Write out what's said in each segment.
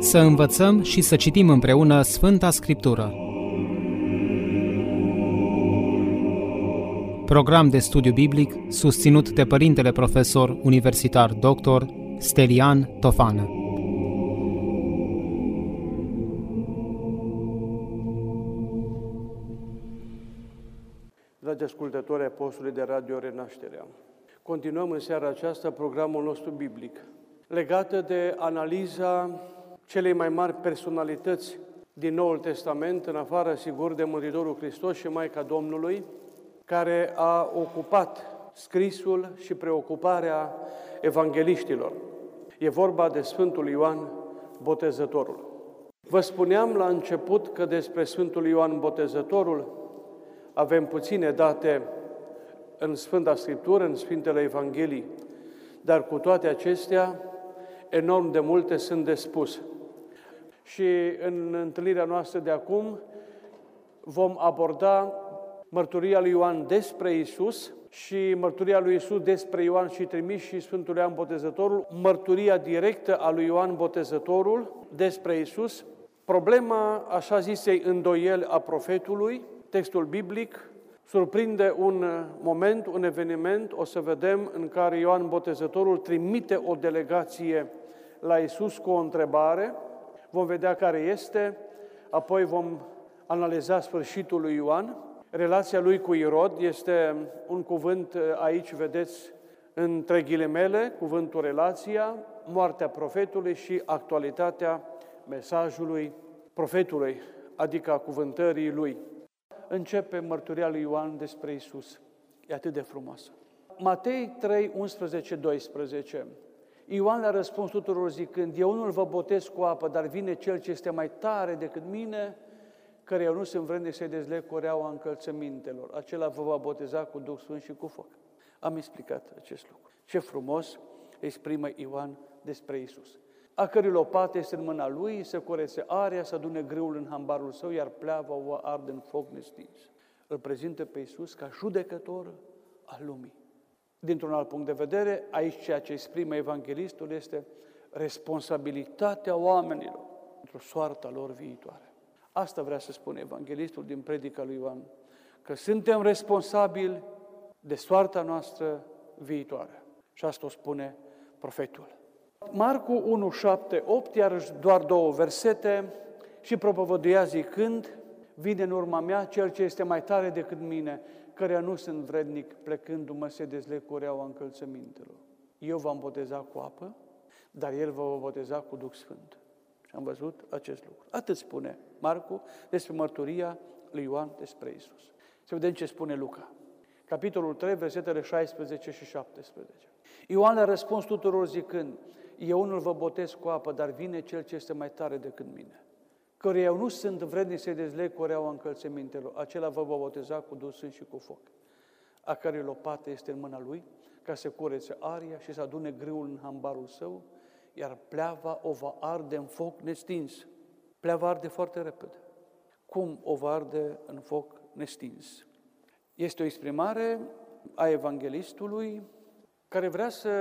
Să învățăm și să citim împreună Sfânta Scriptură. Program de studiu biblic susținut de Părintele Profesor Universitar Dr. Stelian Tofană. Dragi ascultători ai postului de Radio Renașterea, continuăm în seara aceasta programul nostru biblic legată de analiza celei mai mari personalități din Noul Testament, în afară, sigur, de Mântuitorul Hristos și Maica Domnului, care a ocupat scrisul și preocuparea evangeliștilor. E vorba de Sfântul Ioan Botezătorul. Vă spuneam la început că despre Sfântul Ioan Botezătorul avem puține date în Sfânta Scriptură, în Sfintele Evanghelii, dar cu toate acestea, enorm de multe sunt de spus. Și în întâlnirea noastră de acum vom aborda mărturia lui Ioan despre Isus și mărturia lui Isus despre Ioan și trimis și Sfântul Ioan Botezătorul, mărturia directă a lui Ioan Botezătorul despre Isus, problema așa zisei îndoieli a profetului, textul biblic, surprinde un moment, un eveniment, o să vedem, în care Ioan Botezătorul trimite o delegație la Isus cu o întrebare, vom vedea care este, apoi vom analiza sfârșitul lui Ioan. Relația lui cu Irod este un cuvânt, aici vedeți, între ghilimele, cuvântul relația, moartea profetului și actualitatea mesajului profetului, adică a cuvântării lui. Începe mărturia lui Ioan despre Isus. E atât de frumoasă. Matei 3, 11, 12. Ioan le-a răspuns tuturor zicând, eu nu-l vă botez cu apă, dar vine Cel ce este mai tare decât mine, care eu nu sunt vrednic să-i dezleg coreaua încălțămintelor. Acela vă va boteza cu Duh Sfânt și cu foc. Am explicat acest lucru. Ce frumos exprimă Ioan despre Isus. A cărui lopată este în mâna lui, să curețe area, să adune grâul în hambarul său, iar pleava o arde în foc nestins. Îl prezintă pe Isus ca judecător al lumii. Dintr-un alt punct de vedere, aici ceea ce exprimă evanghelistul este responsabilitatea oamenilor pentru soarta lor viitoare. Asta vrea să spune evanghelistul din predica lui Ioan, că suntem responsabili de soarta noastră viitoare. Și asta o spune profetul. Marcu 1, 7, 8, iarăși doar două versete, și propovăduia zicând, vine în urma mea cel ce este mai tare decât mine, căreia nu sunt vrednic, plecându-mă să dezleg cureaua încălțămintelor. Eu v-am botezat cu apă, dar El vă va boteza cu Duh Sfânt. Și am văzut acest lucru. Atât spune Marcu despre mărturia lui Ioan despre Isus. Să vedem ce spune Luca. Capitolul 3, versetele 16 și 17. Ioan le-a răspuns tuturor zicând, eu nu vă botez cu apă, dar vine Cel ce este mai tare decât mine căruia eu nu sunt vrednic să-i dezleg cureaua încălțămintelor, acela vă va boteza cu Duh Sfânt și cu foc, a cărei lopată este în mâna lui, ca să curețe aria și să adune grâul în hambarul său, iar pleava o va arde în foc nestins. Pleava arde foarte repede. Cum o va arde în foc nestins? Este o exprimare a evanghelistului care vrea să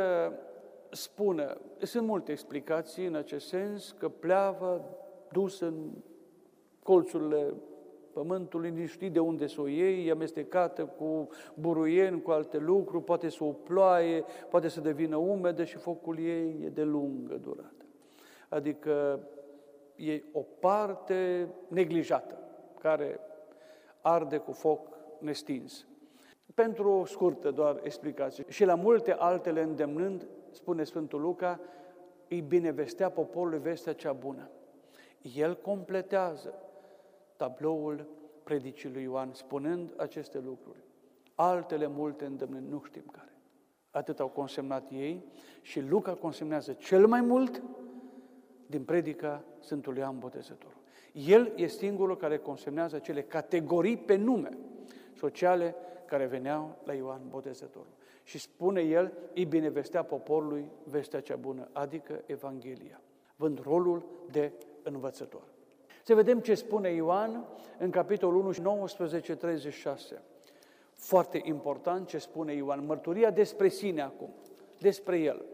spună, sunt multe explicații în acest sens, că pleava dus în colțurile pământului, nici știi de unde să o iei, e amestecată cu buruieni, cu alte lucruri, poate să o ploaie, poate să devină umedă și focul ei e de lungă durată. Adică e o parte neglijată, care arde cu foc nestins. Pentru o scurtă doar explicație. Și la multe altele îndemnând, spune Sfântul Luca, îi binevestea poporului vestea cea bună. El completează tabloul predicii lui Ioan, spunând aceste lucruri. Altele multe îndemnând, nu știm care. Atât au consemnat ei și Luca consemnează cel mai mult din predica Sfântului Ioan Botezătorul. El e singurul care consemnează cele categorii pe nume sociale care veneau la Ioan Botezătorul. Și spune el, îi binevestea poporului vestea cea bună, adică Evanghelia, vând rolul de învățător. Să vedem ce spune Ioan în capitolul 1, 19, 36. Foarte important ce spune Ioan. Mărturia despre sine acum, despre el.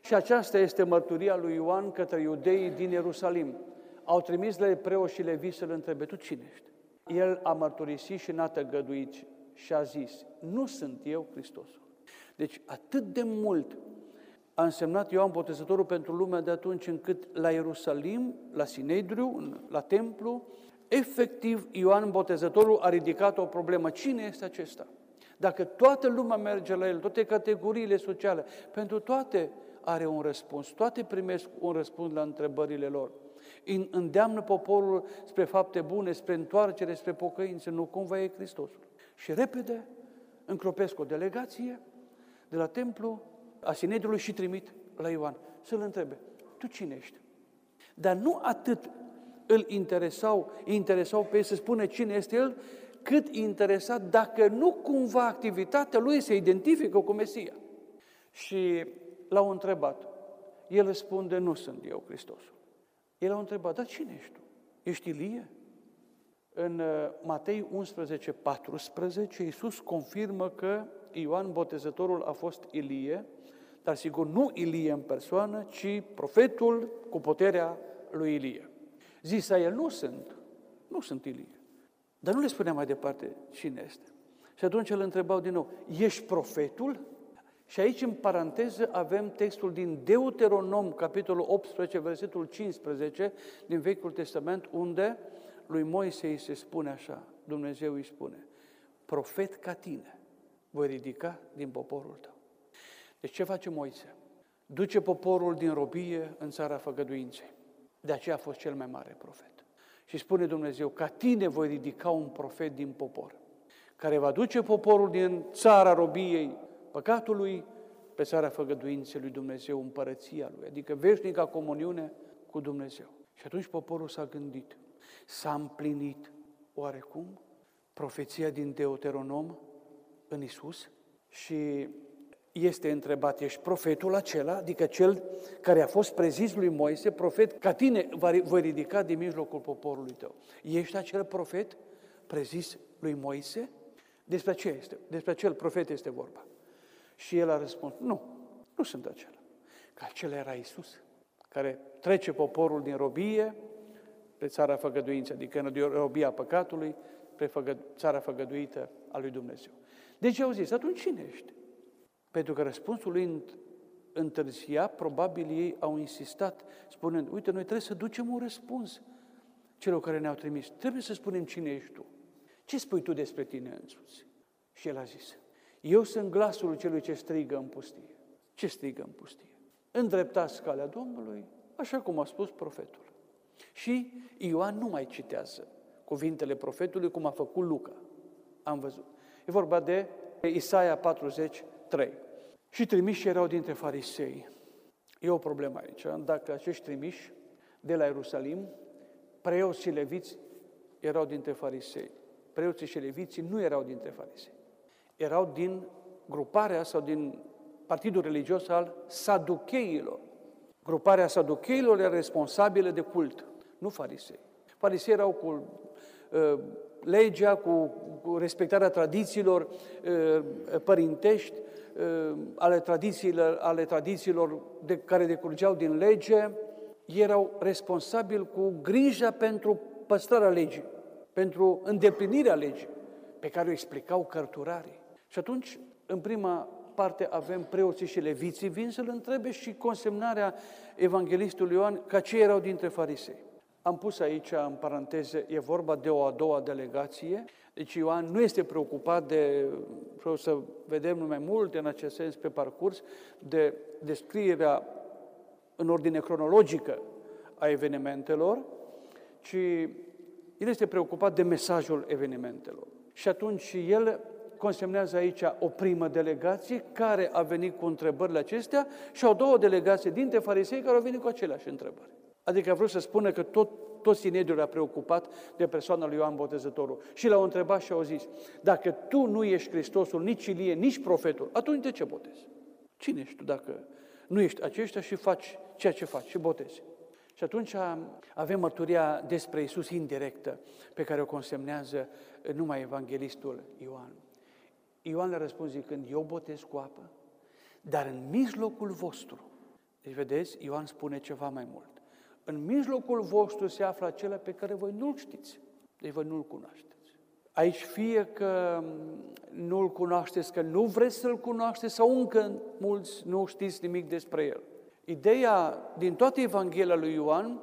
Și aceasta este mărturia lui Ioan către iudeii din Ierusalim. Au trimis la preoți și levi să-l întrebe, tu cine ești? El a mărturisit și n-a tăgăduit și a zis, nu sunt eu Hristosul. Deci atât de mult a însemnat Ioan Botezătorul pentru lumea de atunci încât la Ierusalim, la Sinedriu, la templu, efectiv Ioan Botezătorul a ridicat o problemă. Cine este acesta? Dacă toată lumea merge la el, toate categoriile sociale, pentru toate are un răspuns, toate primesc un răspuns la întrebările lor. Îndeamnă poporul spre fapte bune, spre întoarcere, spre pocăință, nu cumva e Hristosul. Și repede încropesc o delegație de la templu a Sinedului și trimit la Ioan să-l întrebe, tu cine ești? Dar nu atât îl interesau, interesau pe ei să spună cine este el, cât interesa dacă nu cumva activitatea lui se identifică cu Mesia. Și l-au întrebat. El răspunde, nu sunt eu Hristosul. El a întrebat, dar cine ești tu? Ești Ilie? În uh, Matei 11, 14, Iisus confirmă că Ioan Botezătorul a fost Ilie, dar sigur nu Ilie în persoană, ci profetul cu puterea lui Ilie. Zisa el, nu sunt, nu sunt Ilie. Dar nu le spunea mai departe cine este. Și atunci îl întrebau din nou, ești profetul? Și aici, în paranteză, avem textul din Deuteronom, capitolul 18, versetul 15, din Vechiul Testament, unde lui Moise îi se spune așa, Dumnezeu îi spune, profet ca tine voi ridica din poporul tău. Deci ce face Moise? Duce poporul din robie în țara făgăduinței. De aceea a fost cel mai mare profet. Și spune Dumnezeu, ca tine voi ridica un profet din popor, care va duce poporul din țara robiei păcatului pe țara făgăduinței lui Dumnezeu, împărăția lui, adică veșnica comuniune cu Dumnezeu. Și atunci poporul s-a gândit, s-a împlinit oarecum profeția din Deuteronom în Isus și este întrebat, ești profetul acela, adică cel care a fost prezis lui Moise, profet, ca tine voi ridica din mijlocul poporului tău. Ești acel profet prezis lui Moise? Despre ce este? Despre acel profet este vorba. Și el a răspuns, nu, nu sunt acela. Că acela era Isus, care trece poporul din robie pe țara făgăduință, adică în robia păcatului, pe făgă, țara făgăduită a lui Dumnezeu. Deci au zis, atunci cine ești? Pentru că răspunsul lui întârzia, probabil ei au insistat, spunând, uite, noi trebuie să ducem un răspuns celor care ne-au trimis. Trebuie să spunem cine ești tu. Ce spui tu despre tine însuți? Și el a zis, eu sunt glasul celui ce strigă în pustie. Ce strigă în pustie? Îndreptați calea Domnului, așa cum a spus profetul. Și Ioan nu mai citează cuvintele profetului cum a făcut Luca. Am văzut. E vorba de Isaia 43. Și trimiși erau dintre farisei. E o problemă aici. Dacă acești trimiși de la Ierusalim, preoți și leviți erau dintre farisei. Preoții și leviții nu erau dintre farisei. Erau din gruparea sau din partidul religios al saducheilor. Gruparea saducheilor era responsabilă de cult, nu farisei. Farisei erau cu uh, legea, cu, cu respectarea tradițiilor uh, părintești, uh, ale tradițiilor, ale tradițiilor de, care decurgeau din lege, erau responsabili cu grija pentru păstrarea legii, pentru îndeplinirea legii, pe care o explicau cărturarii. Și atunci, în prima parte avem preoții și leviții, vin să-l întrebe și consemnarea evanghelistului Ioan ca ce erau dintre farisei. Am pus aici, în paranteze, e vorba de o a doua delegație, deci Ioan nu este preocupat de, vreau să vedem mai multe în acest sens pe parcurs, de descrierea în ordine cronologică a evenimentelor, ci el este preocupat de mesajul evenimentelor. Și atunci el consemnează aici o primă delegație care a venit cu întrebările acestea și o două delegație dintre farisei care au venit cu aceleași întrebări. Adică a vrut să spună că tot, tot Sinedriul a preocupat de persoana lui Ioan Botezătorul. Și l-au întrebat și au zis, dacă tu nu ești Hristosul, nici Ilie, nici profetul, atunci de ce botezi? Cine ești tu dacă nu ești aceștia și faci ceea ce faci și botezi? Și atunci avem mărturia despre Isus indirectă pe care o consemnează numai evanghelistul Ioan. Ioan le răspunde zicând, eu botez cu apă, dar în mijlocul vostru Deci, vedeți, Ioan spune ceva mai mult. În mijlocul vostru se află acela pe care voi nu-l știți. Deci voi nu-l cunoașteți. Aici fie că nu-l cunoașteți, că nu vreți să-l cunoașteți sau încă mulți nu știți nimic despre el. Ideea din toată Evanghelia lui Ioan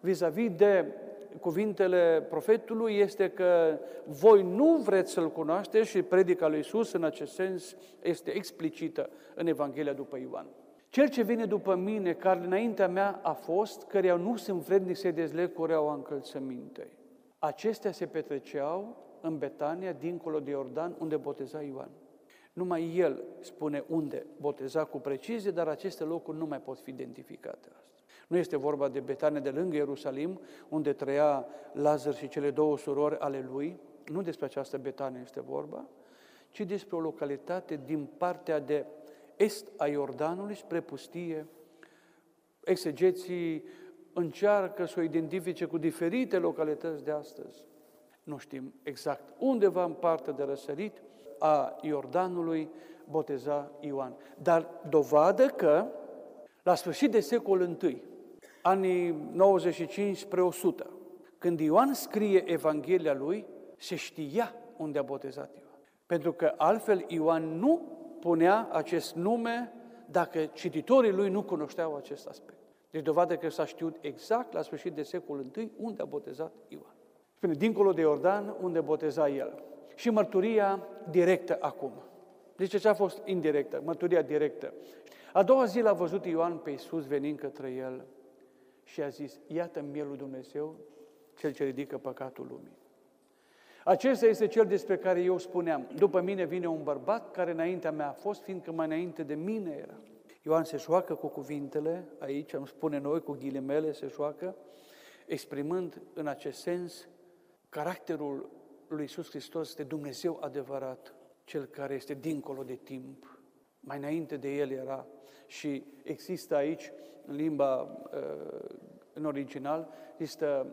vis-a-vis de cuvintele profetului este că voi nu vreți să-L cunoașteți și predica lui Iisus în acest sens este explicită în Evanghelia după Ioan. Cel ce vine după mine, care înaintea mea a fost, căreia nu sunt vrednic să-i dezleg cureaua încălțămintei. Acestea se petreceau în Betania, dincolo de Iordan, unde boteza Ioan. Numai el spune unde boteza cu precizie, dar aceste locuri nu mai pot fi identificate astăzi. Nu este vorba de Betania de lângă Ierusalim, unde trăia Lazar și cele două surori ale lui, nu despre această Betanie este vorba, ci despre o localitate din partea de est a Iordanului spre pustie. Exegeții încearcă să o identifice cu diferite localități de astăzi. Nu știm exact undeva în partea de răsărit a Iordanului boteza Ioan. Dar dovadă că la sfârșit de secol I, anii 95 spre 100, când Ioan scrie Evanghelia lui, se știa unde a botezat Ioan. Pentru că altfel Ioan nu punea acest nume dacă cititorii lui nu cunoșteau acest aspect. Deci dovadă că s-a știut exact la sfârșit de secolul I unde a botezat Ioan. Spune, dincolo de Iordan, unde boteza el. Și mărturia directă acum. Deci ce a fost indirectă, mărturia directă. A doua zi l-a văzut Ioan pe Iisus venind către el și a zis, iată mielul Dumnezeu, cel ce ridică păcatul lumii. Acesta este cel despre care eu spuneam. După mine vine un bărbat care înaintea mea a fost, fiindcă mai înainte de mine era. Ioan se joacă cu cuvintele, aici îmi spune noi, cu ghilimele se joacă, exprimând în acest sens caracterul lui Iisus Hristos de Dumnezeu adevărat, cel care este dincolo de timp. Mai înainte de el era și există aici, în limba, uh, în original, există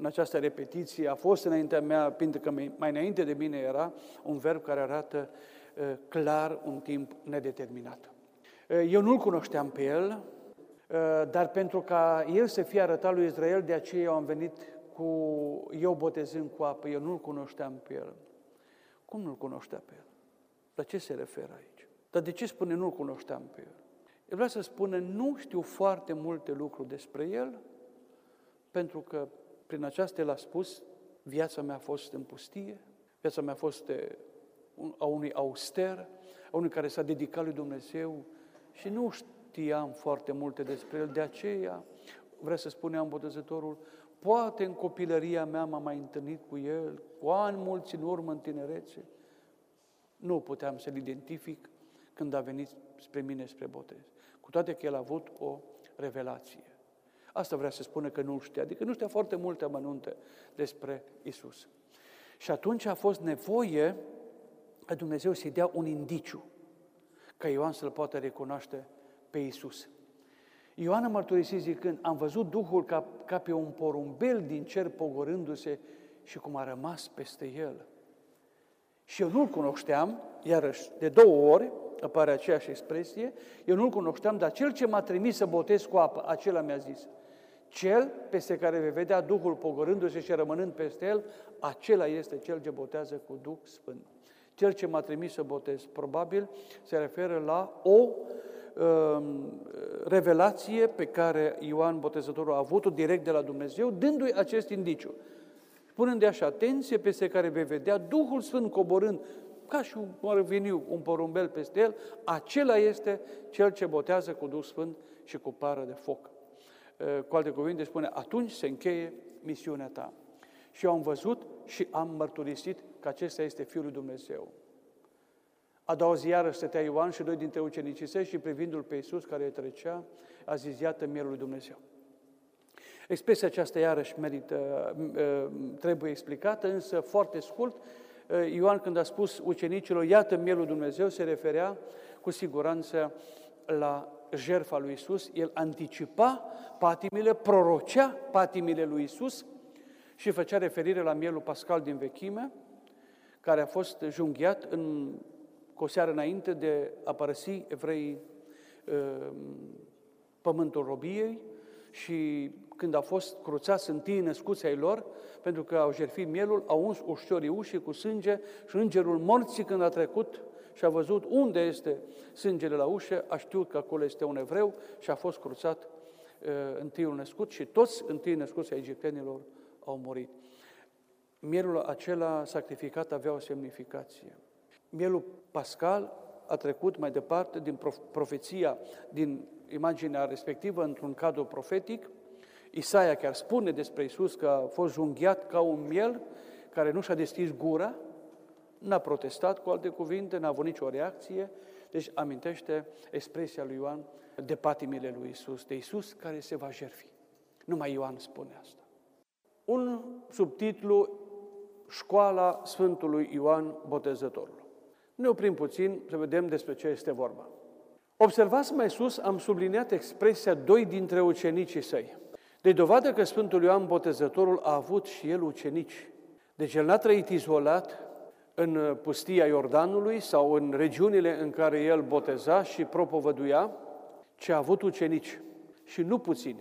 în această repetiție, a fost înaintea mea, pentru că mai înainte de mine era un verb care arată uh, clar un timp nedeterminat. Uh, eu nu-l cunoșteam pe el, dar pentru ca el să fie arătat lui Israel, de aceea eu am venit cu eu botezând cu apă, eu nu-l cunoșteam pe el. Cum nu-l cunoștea pe el? La ce se referă aici? Dar de ce spune nu-l cunoșteam pe el? El vrea să spună, nu știu foarte multe lucruri despre el, pentru că prin aceasta el a spus, viața mea a fost în pustie, viața mea a fost a unui auster, a unui care s-a dedicat lui Dumnezeu și nu știam foarte multe despre el, de aceea, vrea să spunea îmbotezătorul, poate în copilăria mea m-am mai întâlnit cu el, cu ani mulți în urmă, în tinerețe, nu puteam să-l identific când a venit spre mine spre botez. Cu toate că el a avut o revelație. Asta vrea să spună că nu știa, adică nu știa foarte multe amănunte despre Isus. Și atunci a fost nevoie ca Dumnezeu să-i dea un indiciu ca Ioan să-l poată recunoaște pe Isus. Ioan a mărturisit zicând, am văzut Duhul ca, ca pe un porumbel din cer pogorându-se și cum a rămas peste el. Și eu nu-l cunoșteam, iarăși de două ori apare aceeași expresie, eu nu-l cunoșteam, dar cel ce m-a trimis să botez cu apă, acela mi-a zis, cel peste care vei vedea Duhul pogorându-se și rămânând peste el, acela este cel ce botează cu Duh Sfânt. Cel ce m-a trimis să botez, probabil, se referă la o uh, revelație pe care Ioan Botezătorul a avut-o direct de la Dumnezeu, dându-i acest indiciu. Spunând de așa, atenție peste care vei vedea Duhul Sfânt coborând, ca și un, ar veni un porumbel peste el, acela este cel ce botează cu Duh Sfânt și cu pară de foc. Cu alte cuvinte spune, atunci se încheie misiunea ta. Și eu am văzut și am mărturisit că acesta este Fiul lui Dumnezeu. A doua zi iară stătea Ioan și doi dintre ucenicii săi și privindu-l pe Iisus care trecea, a zis, iată mielul lui Dumnezeu. Expresia aceasta iarăși merită, trebuie explicată, însă foarte scurt, Ioan când a spus ucenicilor, iată mielul lui Dumnezeu, se referea cu siguranță la jertfa lui Isus, el anticipa patimile, prorocea patimile lui Isus și făcea referire la mielul pascal din vechime, care a fost junghiat în cu o seară înainte de a părăsi evreii uh, pământul robiei și când a fost cruțați întâi născuți ai lor, pentru că au jertfit mielul, au uns ușorii ușii cu sânge și îngerul morții când a trecut și a văzut unde este sângele la ușă, a știut că acolo este un evreu și a fost cruțat uh, întâiul născut și toți întâi născuți ai egiptenilor au murit. Mielul acela sacrificat avea o semnificație. Mielul pascal a trecut mai departe din profeția, din imaginea respectivă, într-un cadru profetic. Isaia chiar spune despre Isus că a fost junghiat ca un miel care nu și-a deschis gura, n-a protestat, cu alte cuvinte, n-a avut nicio reacție, deci amintește expresia lui Ioan de patimile lui Isus, de Isus care se va jerfi. Numai Ioan spune asta. Un subtitlu, Școala Sfântului Ioan Botezătorul. Ne oprim puțin să vedem despre ce este vorba. Observați mai sus, am subliniat expresia doi dintre ucenicii săi. De dovadă că Sfântul Ioan Botezătorul a avut și el ucenici. Deci el n-a trăit izolat în pustia Iordanului sau în regiunile în care el boteza și propovăduia, ci a avut ucenici și nu puțini.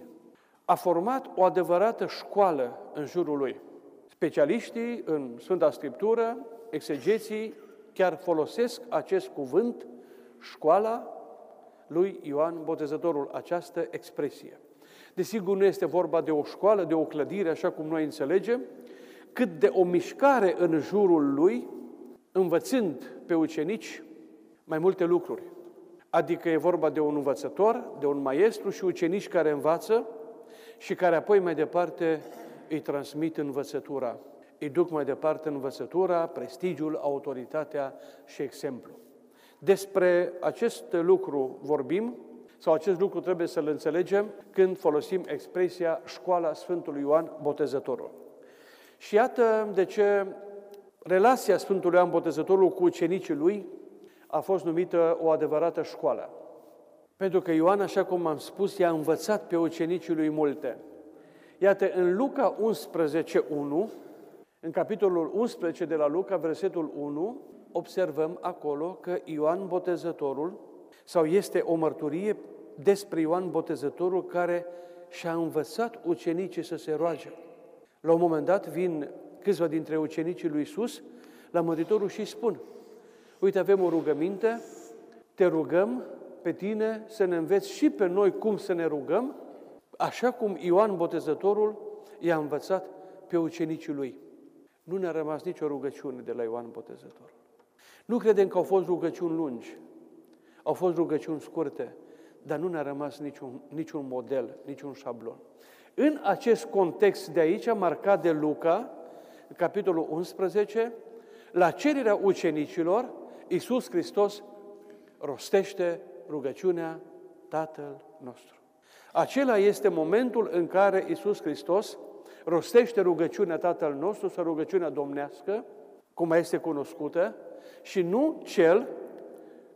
A format o adevărată școală în jurul lui. Specialiștii în Sfânta Scriptură, exegeții, chiar folosesc acest cuvânt, școala lui Ioan Botezătorul, această expresie. Desigur, nu este vorba de o școală, de o clădire, așa cum noi înțelegem, cât de o mișcare în jurul lui, învățând pe ucenici mai multe lucruri. Adică e vorba de un învățător, de un maestru și ucenici care învață și care apoi mai departe îi transmit învățătura. Îi duc mai departe învățătura, prestigiul, autoritatea și exemplu. Despre acest lucru vorbim, sau acest lucru trebuie să-l înțelegem când folosim expresia școala Sfântului Ioan Botezătorul. Și iată de ce relația Sfântului Ioan Botezătorul cu ucenicii lui a fost numită o adevărată școală. Pentru că Ioan, așa cum am spus, i-a învățat pe ucenicii lui multe. Iată, în Luca 11, 1, în capitolul 11 de la Luca, versetul 1, observăm acolo că Ioan Botezătorul, sau este o mărturie despre Ioan Botezătorul care și-a învățat ucenicii să se roage. La un moment dat vin câțiva dintre ucenicii lui Isus la Mântuitorul și îi spun, uite, avem o rugăminte, te rugăm pe tine să ne înveți și pe noi cum să ne rugăm, așa cum Ioan Botezătorul i-a învățat pe ucenicii lui. Nu ne-a rămas nicio rugăciune de la Ioan Botezătorul. Nu credem că au fost rugăciuni lungi, au fost rugăciuni scurte, dar nu ne-a rămas niciun, niciun model, niciun șablon. În acest context de aici, marcat de Luca, în capitolul 11, la cererea ucenicilor, Iisus Hristos rostește rugăciunea Tatăl nostru. Acela este momentul în care Iisus Hristos rostește rugăciunea Tatăl nostru sau rugăciunea domnească, cum este cunoscută, și nu cel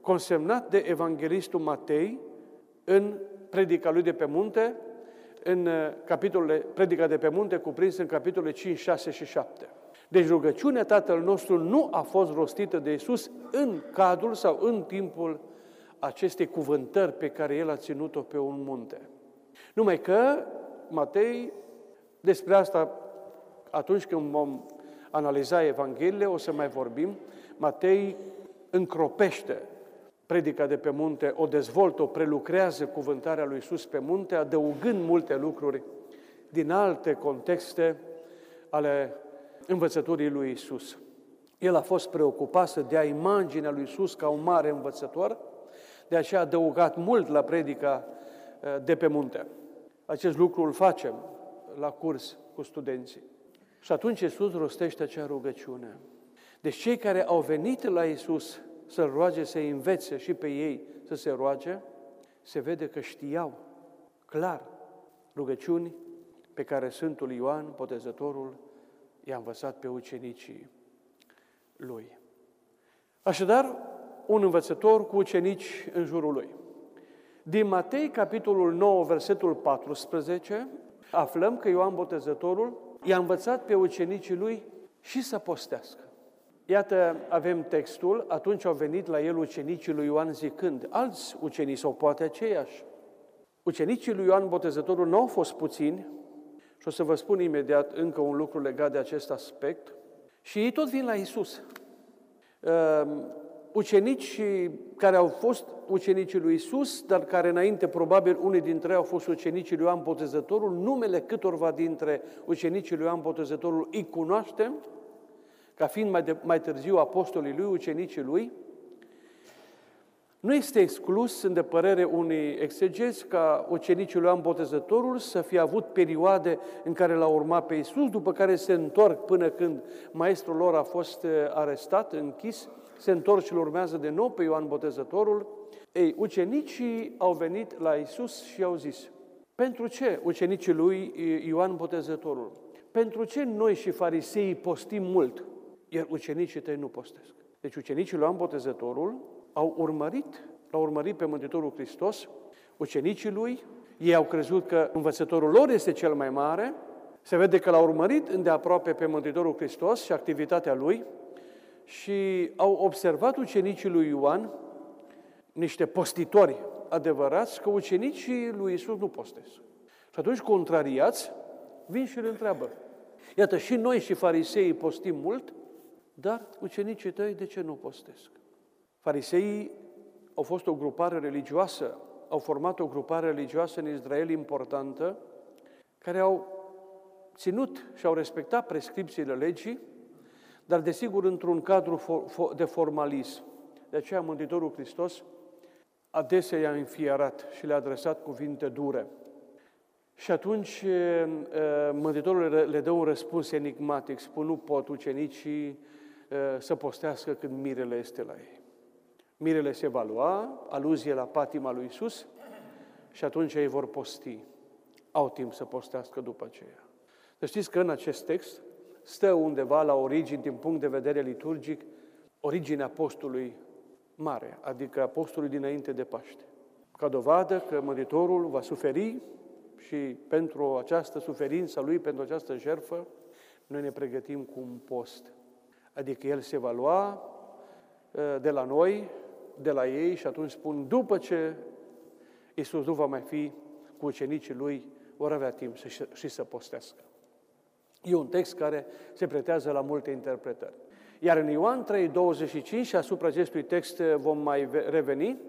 consemnat de Evanghelistul Matei în predica lui de pe munte, în uh, capitolele, predica de pe munte cuprins în capitolele 5, 6 și 7. Deci rugăciunea Tatăl nostru nu a fost rostită de Isus în cadrul sau în timpul acestei cuvântări pe care El a ținut-o pe un munte. Numai că Matei, despre asta atunci când vom analiza Evangheliile, o să mai vorbim, Matei încropește predica de pe munte, o dezvoltă, o prelucrează cuvântarea lui Iisus pe munte, adăugând multe lucruri din alte contexte ale învățăturii lui Iisus. El a fost preocupat să dea imaginea lui Iisus ca un mare învățător, de aceea a adăugat mult la predica eh, de pe munte. Acest lucru îl facem la curs cu studenții. Și atunci Iisus rostește acea rugăciune. Deci cei care au venit la Iisus să-L roage, să învețe și pe ei să se roage, se vede că știau clar rugăciuni pe care Sfântul Ioan, Potezătorul, i-a învățat pe ucenicii lui. Așadar, un învățător cu ucenici în jurul lui. Din Matei, capitolul 9, versetul 14, aflăm că Ioan Botezătorul i-a învățat pe ucenicii lui și să postească. Iată, avem textul, atunci au venit la el ucenicii lui Ioan zicând, alți ucenici sau poate aceiași, Ucenicii lui Ioan Botezătorul nu au fost puțini și o să vă spun imediat încă un lucru legat de acest aspect. Și ei tot vin la Isus. Ehm, ucenici care au fost ucenicii lui Isus, dar care înainte probabil unii dintre ei au fost ucenicii lui Ioan Botezătorul, numele câtorva dintre ucenicii lui Ioan Botezătorul îi cunoaștem, ca fiind mai, de, mai târziu apostolii lui, ucenicii lui, nu este exclus, în de părere unii exegezi, ca ucenicii lui Ioan Botezătorul să fie avut perioade în care l-au urmat pe Isus, după care se întorc până când maestrul lor a fost eh, arestat, închis, se întorc și îl urmează de nou pe Ioan Botezătorul. Ei, ucenicii au venit la Isus și au zis, pentru ce ucenicii lui Ioan Botezătorul? Pentru ce noi și fariseii postim mult, iar ucenicii tăi nu postesc? Deci ucenicii lui Ioan Botezătorul au urmărit, l-au urmărit pe Mântuitorul Hristos, ucenicii lui, ei au crezut că învățătorul lor este cel mai mare, se vede că l-au urmărit îndeaproape pe Mântuitorul Hristos și activitatea lui și au observat ucenicii lui Ioan, niște postitori adevărați, că ucenicii lui Isus nu postesc. Și atunci, contrariați, vin și îl întreabă. Iată, și noi și fariseii postim mult, dar ucenicii tăi de ce nu postesc? Fariseii au fost o grupare religioasă, au format o grupare religioasă în Israel importantă, care au ținut și au respectat prescripțiile legii, dar desigur într-un cadru de formalism. De aceea Mântuitorul Hristos adesea i-a înfierat și le-a adresat cuvinte dure. Și atunci Mântuitorul le dă un răspuns enigmatic, spun, nu pot ucenicii să postească când mirele este la ei. Mirele se va lua, aluzie la patima lui Isus, și atunci ei vor posti. Au timp să postească după aceea. Să știți că în acest text stă undeva la origini, din punct de vedere liturgic, originea postului mare, adică apostolului dinainte de Paște. Ca dovadă că Mântuitorul va suferi și pentru această suferință lui, pentru această jertfă, noi ne pregătim cu un post. Adică El se va lua ă, de la noi de la ei și atunci spun, după ce Iisus nu va mai fi cu ucenicii lui, vor avea timp să, și să postească. E un text care se pretează la multe interpretări. Iar în Ioan 3, 25, și asupra acestui text vom mai reveni,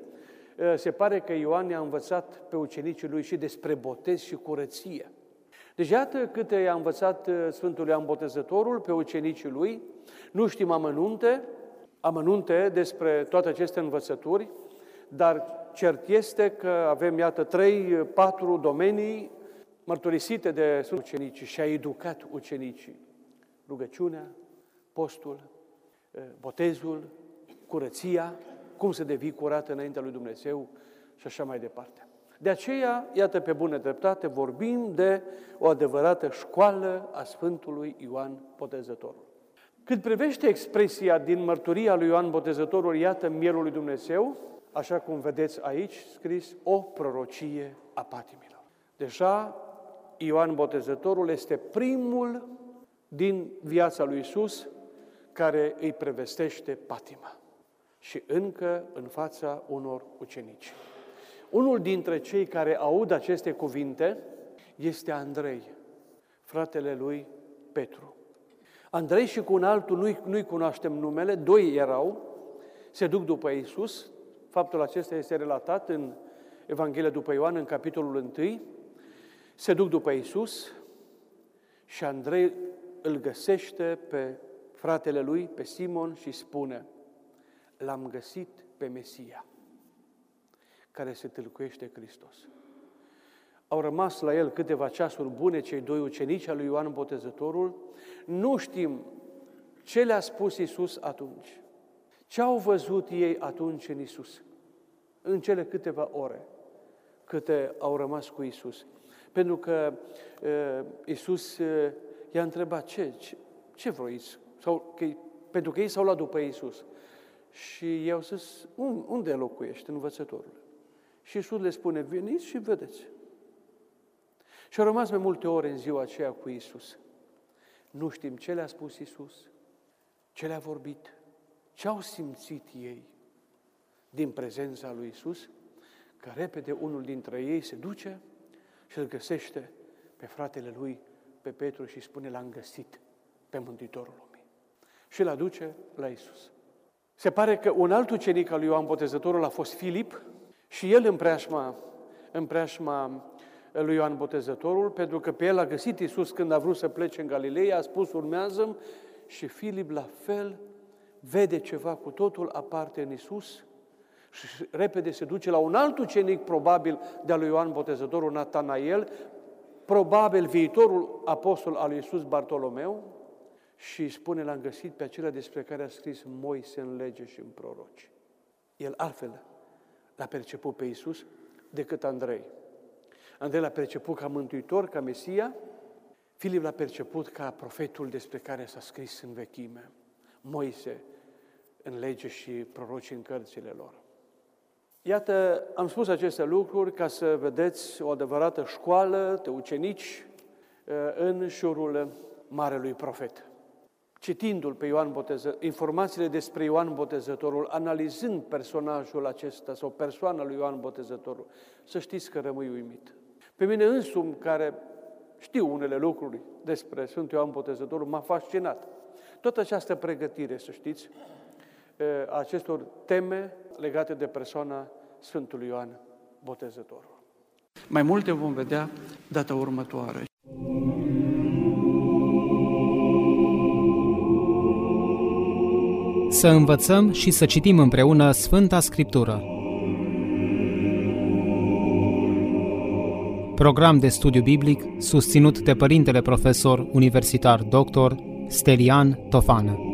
se pare că Ioan ne-a învățat pe ucenicii lui și despre botez și curăție. Deci iată câte i-a învățat Sfântul Ioan Botezătorul pe ucenicii lui, nu știm amănunte, amănunte despre toate aceste învățături, dar cert este că avem, iată, trei, patru domenii mărturisite de sunt ucenicii și a educat ucenicii. Rugăciunea, postul, botezul, curăția, cum să devii curat înaintea lui Dumnezeu și așa mai departe. De aceea, iată, pe bună dreptate, vorbim de o adevărată școală a Sfântului Ioan Botezătorul. Cât privește expresia din mărturia lui Ioan Botezătorul, iată mielul lui Dumnezeu, așa cum vedeți aici scris, o prorocie a patimilor. Deja Ioan Botezătorul este primul din viața lui Isus care îi prevestește patima. Și încă în fața unor ucenici. Unul dintre cei care aud aceste cuvinte este Andrei, fratele lui Petru. Andrei și cu un altul nu-i, nu-i cunoaștem numele, doi erau, se duc după Isus. Faptul acesta este relatat în Evanghelia după Ioan, în capitolul 1. Se duc după Isus și Andrei îl găsește pe fratele lui, pe Simon, și spune, l-am găsit pe Mesia, care se tâlcuiește Hristos. Au rămas la el câteva ceasuri bune cei doi ucenici al lui Ioan Botezătorul. Nu știm ce le-a spus Isus atunci. Ce au văzut ei atunci în Isus? În cele câteva ore câte au rămas cu Isus. Pentru că uh, Isus uh, i-a întrebat ce, ce, ce vroiți? Sau, că, pentru că ei s-au luat după Isus. Și i-au zis, unde locuiești, învățătorul? Și Isus le spune, veniți și vedeți. Și au rămas mai multe ore în ziua aceea cu Isus. Nu știm ce le-a spus Isus, ce le-a vorbit, ce au simțit ei din prezența lui Isus, că repede unul dintre ei se duce și îl găsește pe fratele lui, pe Petru și spune, l-am găsit pe Mântuitorul lumii. Și îl aduce la Isus. Se pare că un alt ucenic al lui Ioan Botezătorul a fost Filip și el în preajma, în preajma lui Ioan Botezătorul, pentru că pe el a găsit Isus când a vrut să plece în Galileea, a spus urmează și Filip la fel vede ceva cu totul aparte în Isus și repede se duce la un alt ucenic, probabil de-a lui Ioan Botezătorul, Natanael, probabil viitorul apostol al lui Iisus Bartolomeu, și spune, l-am găsit pe acela despre care a scris Moise în lege și în proroci. El altfel l-a perceput pe Iisus decât Andrei. Andrei l-a perceput ca mântuitor, ca Mesia, Filip l-a perceput ca profetul despre care s-a scris în vechime, Moise în lege și proroci în cărțile lor. Iată, am spus aceste lucruri ca să vedeți o adevărată școală de ucenici uh, în șurul Marelui Profet. Citindu-l pe Ioan Botezătorul, informațiile despre Ioan Botezătorul, analizând personajul acesta sau persoana lui Ioan Botezătorul, să știți că rămâi uimit. Pe mine însumi, care știu unele lucruri despre Sfântul Ioan Botezătorul, m-a fascinat. Tot această pregătire, să știți, uh, acestor teme legate de persoana Sfântului Ioan Botezătorul. Mai multe vom vedea data următoare. Să învățăm și să citim împreună Sfânta Scriptură. Program de studiu biblic susținut de Părintele Profesor Universitar Dr. Stelian Tofană.